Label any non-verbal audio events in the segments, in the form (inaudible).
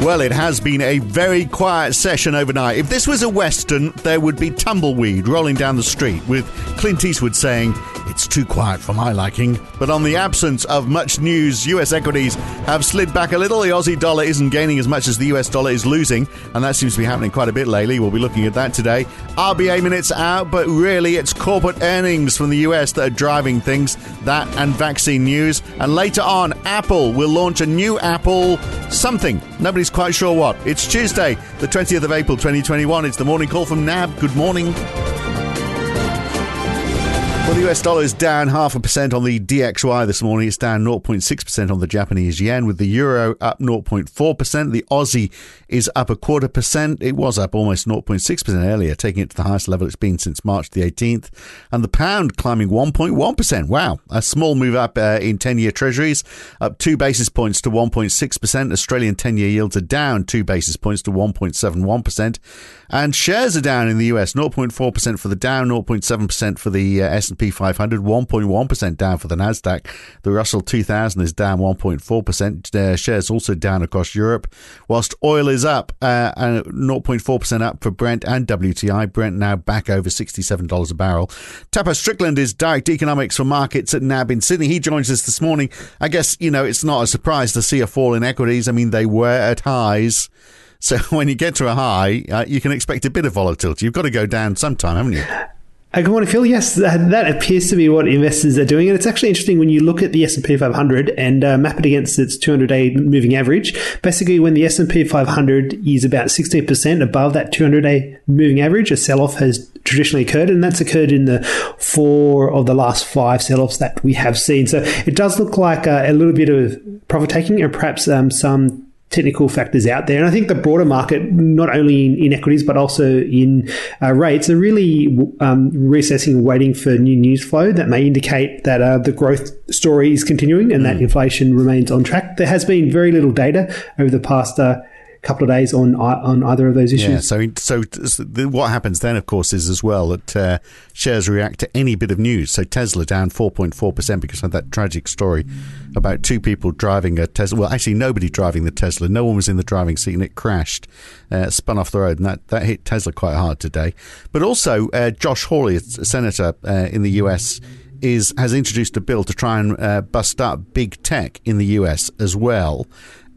Well, it has been a very quiet session overnight. If this was a Western, there would be tumbleweed rolling down the street with Clint Eastwood saying, It's too quiet for my liking. But on the absence of much news, US equities have slid back a little. The Aussie dollar isn't gaining as much as the US dollar is losing, and that seems to be happening quite a bit lately. We'll be looking at that today. RBA minutes out, but really it's corporate earnings from the US that are driving things. That and vaccine news. And later on, Apple will launch a new Apple something. Nobody's quite sure what. It's Tuesday, the 20th of April 2021. It's the morning call from NAB. Good morning. The US dollar is down half a percent on the DXY this morning. It's down 0.6% on the Japanese yen, with the euro up 0.4%. The Aussie is up a quarter percent. It was up almost 0.6% earlier, taking it to the highest level it's been since March the 18th. And the pound climbing 1.1%. Wow, a small move up uh, in 10 year treasuries, up two basis points to 1.6%. Australian 10 year yields are down two basis points to 1.71%. And shares are down in the US, 0.4% for the Dow, 0.7% for the uh, S&P 500, 1.1% down for the Nasdaq. The Russell 2000 is down 1.4%. Uh, shares also down across Europe, whilst oil is up, uh, 0.4% up for Brent and WTI. Brent now back over $67 a barrel. Tapas Strickland is direct economics for markets at NAB in Sydney. He joins us this morning. I guess, you know, it's not a surprise to see a fall in equities. I mean, they were at highs. So (laughs) when you get to a high, uh, you can expect a bit of volatility. You've got to go down sometime, haven't you? Good morning, Phil. Yes, that, that, appears to be what investors are doing, and it's actually interesting when you look at the S and P 500 and uh, map it against its 200-day moving average. Basically, when the S and P 500 is about 16% above that 200-day moving average, a sell-off has traditionally occurred, and that's occurred in the four of the last five sell-offs that we have seen. So it does look like uh, a little bit of profit taking, and perhaps um, some technical factors out there. And I think the broader market, not only in, in equities, but also in uh, rates, are really um, reassessing and waiting for new news flow that may indicate that uh, the growth story is continuing and mm. that inflation remains on track. There has been very little data over the past uh, couple of days on on either of those issues. Yeah, so so what happens then, of course, is as well that uh, shares react to any bit of news. So Tesla down 4.4 percent because of that tragic story about two people driving a Tesla. Well, actually, nobody driving the Tesla. No one was in the driving seat, and it crashed, uh, spun off the road, and that that hit Tesla quite hard today. But also, uh, Josh Hawley, a senator uh, in the U.S is has introduced a bill to try and uh, bust up big tech in the US as well.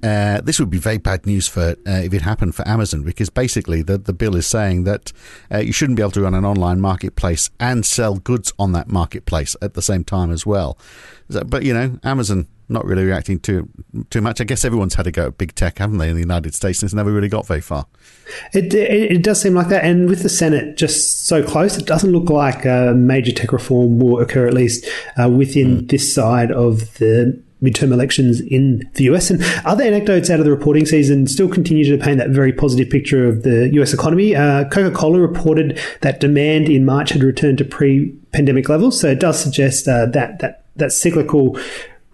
Uh, this would be very bad news for uh, if it happened for Amazon because basically the the bill is saying that uh, you shouldn't be able to run an online marketplace and sell goods on that marketplace at the same time as well. But you know, Amazon not really reacting too too much. I guess everyone's had to go at big tech, haven't they, in the United States, and it's never really got very far. It, it, it does seem like that, and with the Senate just so close, it doesn't look like a major tech reform will occur at least uh, within mm. this side of the midterm elections in the US. And other anecdotes out of the reporting season still continue to paint that very positive picture of the US economy. Uh, Coca Cola reported that demand in March had returned to pre pandemic levels. So it does suggest uh, that, that, that cyclical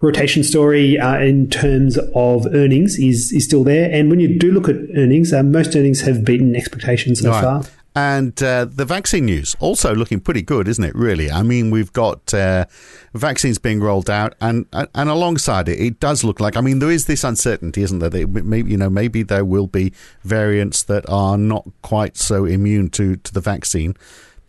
rotation story uh, in terms of earnings is is still there. And when you do look at earnings, uh, most earnings have beaten expectations so right. far. And uh, the vaccine news also looking pretty good, isn't it? Really, I mean, we've got uh, vaccines being rolled out, and and alongside it, it does look like. I mean, there is this uncertainty, isn't there? That maybe you know maybe there will be variants that are not quite so immune to to the vaccine.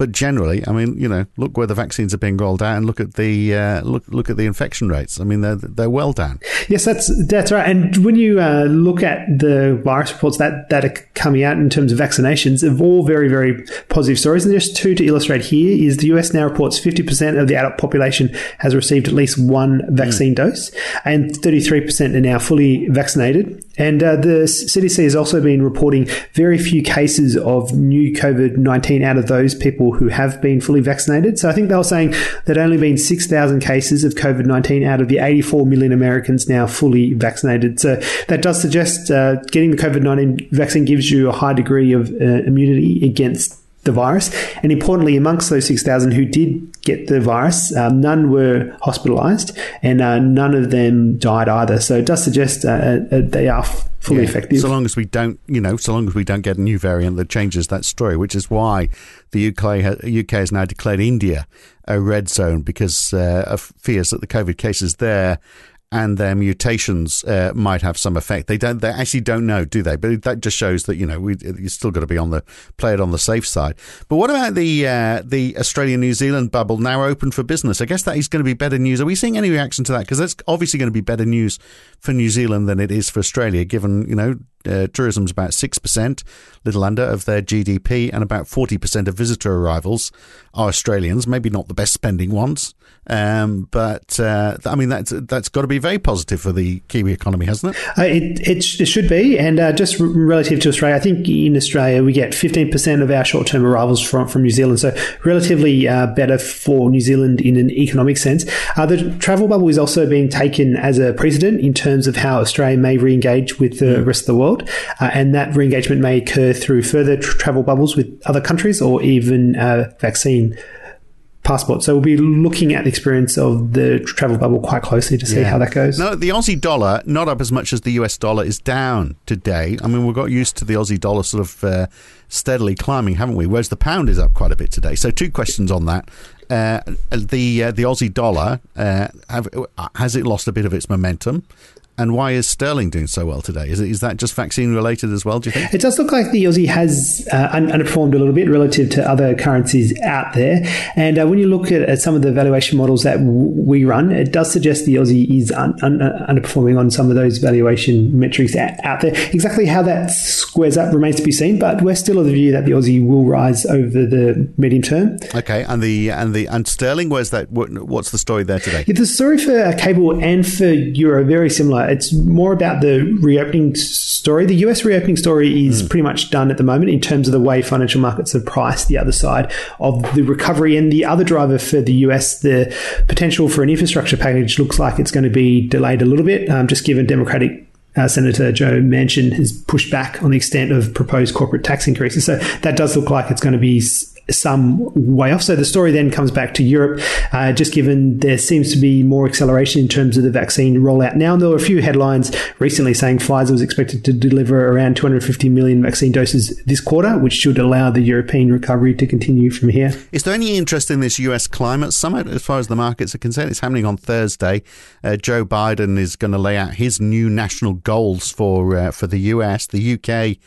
But generally, I mean, you know, look where the vaccines are being rolled out, and look at the uh, look look at the infection rates. I mean, they're they're well down. Yes, that's that's right. And when you uh, look at the virus reports that that are coming out in terms of vaccinations, of all very very positive stories. And just two to illustrate here is the US now reports fifty percent of the adult population has received at least one vaccine mm. dose, and thirty three percent are now fully vaccinated. And uh, the CDC has also been reporting very few cases of new COVID 19 out of those people who have been fully vaccinated. So I think they were saying that only been 6,000 cases of COVID 19 out of the 84 million Americans now fully vaccinated. So that does suggest uh, getting the COVID 19 vaccine gives you a high degree of uh, immunity against the virus. And importantly, amongst those 6,000 who did get the virus, um, none were hospitalized and uh, none of them died either. So it does suggest uh, uh, they are fully yeah, effective. So long as we don't, you know, so long as we don't get a new variant that changes that story, which is why the UK, UK has now declared India a red zone because uh, of fears that the COVID cases there and their mutations uh, might have some effect. They don't. They actually don't know, do they? But that just shows that you know we you still got to be on the play it on the safe side. But what about the uh, the Australia New Zealand bubble now open for business? I guess that is going to be better news. Are we seeing any reaction to that? Because that's obviously going to be better news for New Zealand than it is for Australia, given you know uh, tourism's about 6%, little under, of their GDP, and about 40% of visitor arrivals are Australians, maybe not the best spending ones. Um, but uh, I mean, that's that's got to be very positive for the Kiwi economy, hasn't it? Uh, it, it, sh- it, should be. And uh, just r- relative to Australia, I think in Australia we get 15% of our short term arrivals from, from New Zealand. So relatively uh, better for New Zealand in an economic sense. Uh, the travel bubble is also being taken as a precedent in terms of how Australia may re engage with the mm. rest of the world. Uh, and that re engagement may occur through further tr- travel bubbles with other countries or even vaccine passport. So we'll be looking at the experience of the travel bubble quite closely to see yeah. how that goes. No, the Aussie dollar not up as much as the US dollar is down today. I mean, we got used to the Aussie dollar sort of uh, steadily climbing, haven't we? Whereas the pound is up quite a bit today. So two questions on that. Uh, the uh, the Aussie dollar uh, have, has it lost a bit of its momentum? And why is sterling doing so well today? Is, it, is that just vaccine related as well, do you think? It does look like the Aussie has uh, underperformed a little bit relative to other currencies out there. And uh, when you look at, at, some of the valuation models that w- we run, it does suggest the Aussie is un- un- underperforming on some of those valuation metrics out there. Exactly how that squares up remains to be seen, but we're still of the view that the Aussie will rise over the medium term. Okay, and the and the and sterling, where's that? What, what's the story there today? Yeah, the story for cable and for euro very similar it's more about the reopening story. The US reopening story is mm. pretty much done at the moment in terms of the way financial markets have priced the other side of the recovery. And the other driver for the US, the potential for an infrastructure package looks like it's going to be delayed a little bit, um, just given Democratic uh, Senator Joe Manchin has pushed back on the extent of proposed corporate tax increases. So that does look like it's going to be some way off. So the story then comes back to Europe, uh, just given there seems to be more acceleration in terms of the vaccine rollout now. And there were a few headlines recently saying Pfizer was expected to deliver around 250 million vaccine doses this quarter, which should allow the European recovery to continue from here. Is there any interest in this US climate summit as far as the markets are concerned? It's happening on Thursday. Uh, Joe Biden is going to lay out his new national goals for uh, for the US. The UK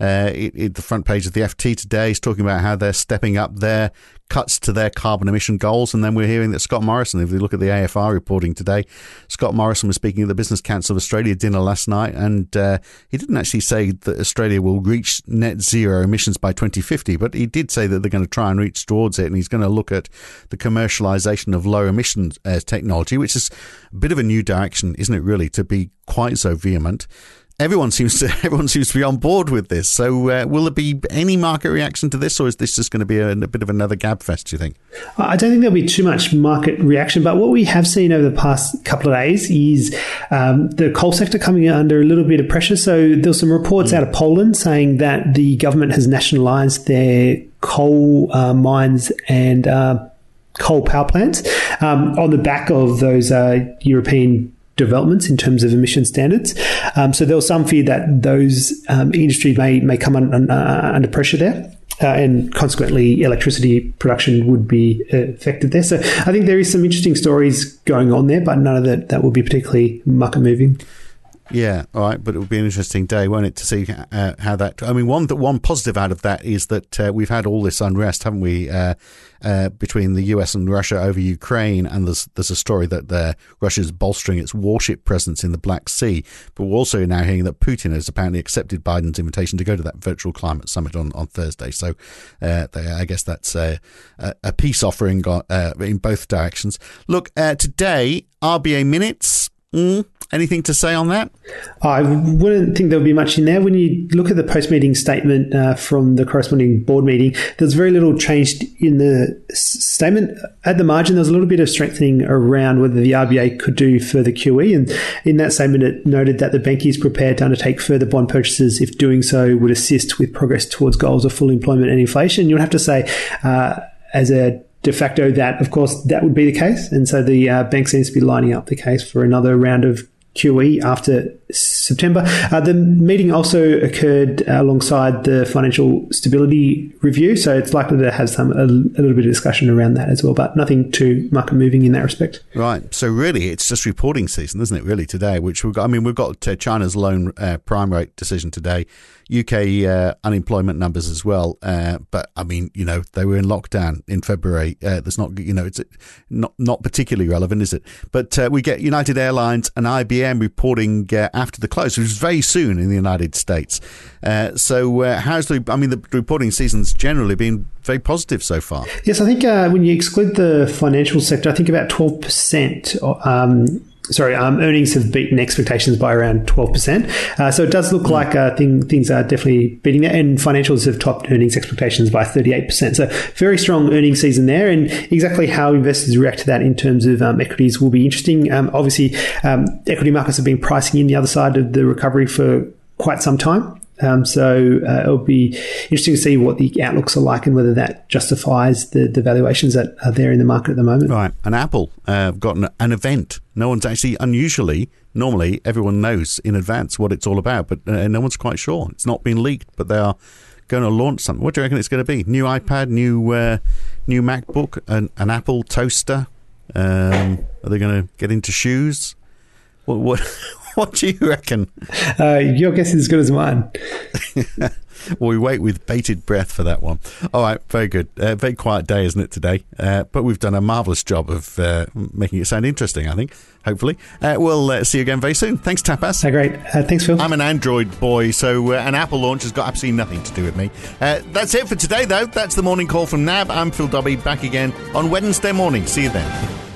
uh, it, the front page of the FT today is talking about how they're stepping up their cuts to their carbon emission goals. And then we're hearing that Scott Morrison, if we look at the AFR reporting today, Scott Morrison was speaking at the Business Council of Australia dinner last night, and uh, he didn't actually say that Australia will reach net zero emissions by 2050, but he did say that they're going to try and reach towards it, and he's going to look at the commercialisation of low emissions uh, technology, which is a bit of a new direction, isn't it? Really, to be quite so vehement everyone seems to (laughs) everyone seems to be on board with this. So, uh, will there be any market reaction to this, or is this just going to be a, a, bit of another gab fest? Do you think? I don't think there'll be too much market reaction, but what we have seen over the past couple of days is um, the coal sector coming under a little bit of pressure. So, there's some reports mm. out of Poland saying that the government has nationalised their coal uh, mines and uh, coal power plants um, on the back of those uh, European developments in terms of emission standards. Um, so there was some fear that those um, may may come un, uh, under pressure there. Uh, and consequently, electricity production would be uh, affected there. So I think there is some interesting stories going on there, but none of that that will be particularly market moving. Yeah, all right, but it will be an interesting day, won't it, to see uh, how that. I mean, one that one positive out of that is that uh, we've had all this unrest, haven't we, uh, uh between the US and Russia over Ukraine, and there's there's a story that uh, Russia's bolstering its warship presence in the Black Sea, but we're also now hearing that Putin has apparently accepted Biden's invitation to go to that virtual climate summit on, on Thursday. So, uh, they, I guess that's a, a peace offering in both directions. Look, today RBA minutes Mm, anything to say on that? I wouldn't think there would be much in there. When you look at the post meeting statement uh, from the corresponding board meeting, there's very little changed in the statement. At the margin, there's a little bit of strengthening around whether the RBA could do further QE. And in that statement, it noted that the bank is prepared to undertake further bond purchases if doing so would assist with progress towards goals of full employment and inflation. You'd have to say, uh, as a de facto that, of course, that would be the case. And so the uh, bank seems to be lining up the case for another round of QE after September. Uh, the meeting also occurred alongside the financial stability review, so it's likely to have some a, a, little bit of discussion around that as well, but nothing too market moving in that respect. Right. So really, it's just reporting season, isn't it? Really today, which we've got. I mean, we've got uh, China's loan uh, prime rate decision today. UK uh, unemployment numbers as well. Uh, but I mean, you know, they were in lockdown in February. Uh, that's not, you know, it's not not particularly relevant, is it? But uh, we get United Airlines and IBM reporting after the close, which is very soon in the United States. So how's the? I mean, the reporting season's generally been very positive so far. Yes, I think when you exclude the financial sector, I think about twelve percent. Um, sorry, um, earnings have beaten expectations by around 12%. Uh, so it does look mm. like uh, thing, things are definitely beating that. And financials have topped earnings expectations by 38%. So very strong earnings season there. And exactly how investors react to that in terms of um, equities will be interesting. Um, obviously, um, equity markets have been pricing in the other side of the recovery for quite some time. Um, so uh, it'll be interesting to see what the outlooks are like and whether that justifies the, the valuations that are there in the market at the moment. Right. And Apple uh, got an, an, event. No one's actually, unusually, normally everyone knows in advance what it's all about, but uh, no one's quite sure. It's not been leaked, but they are going to launch something. What do you reckon it's going to be? New iPad, new uh, new MacBook, an, an Apple toaster. Um, are they going to get into shoes? What, what (laughs) what do you reckon? Uh, your guess is as good as mine. well, (laughs) we wait with bated breath for that one. All right, very good. Uh, very quiet day, isn't it, today? Uh, but we've done a marvellous job of uh, making it sound interesting, I think, hopefully. Uh, we'll uh, see you again very soon. Thanks, Tapas. Uh, great. thanks, Phil. I'm an Android boy, so an Apple launch has got absolutely nothing to do with me. that's it for today, though. That's the morning call from NAB. I'm Phil Dobbie, back again on Wednesday morning. See you then.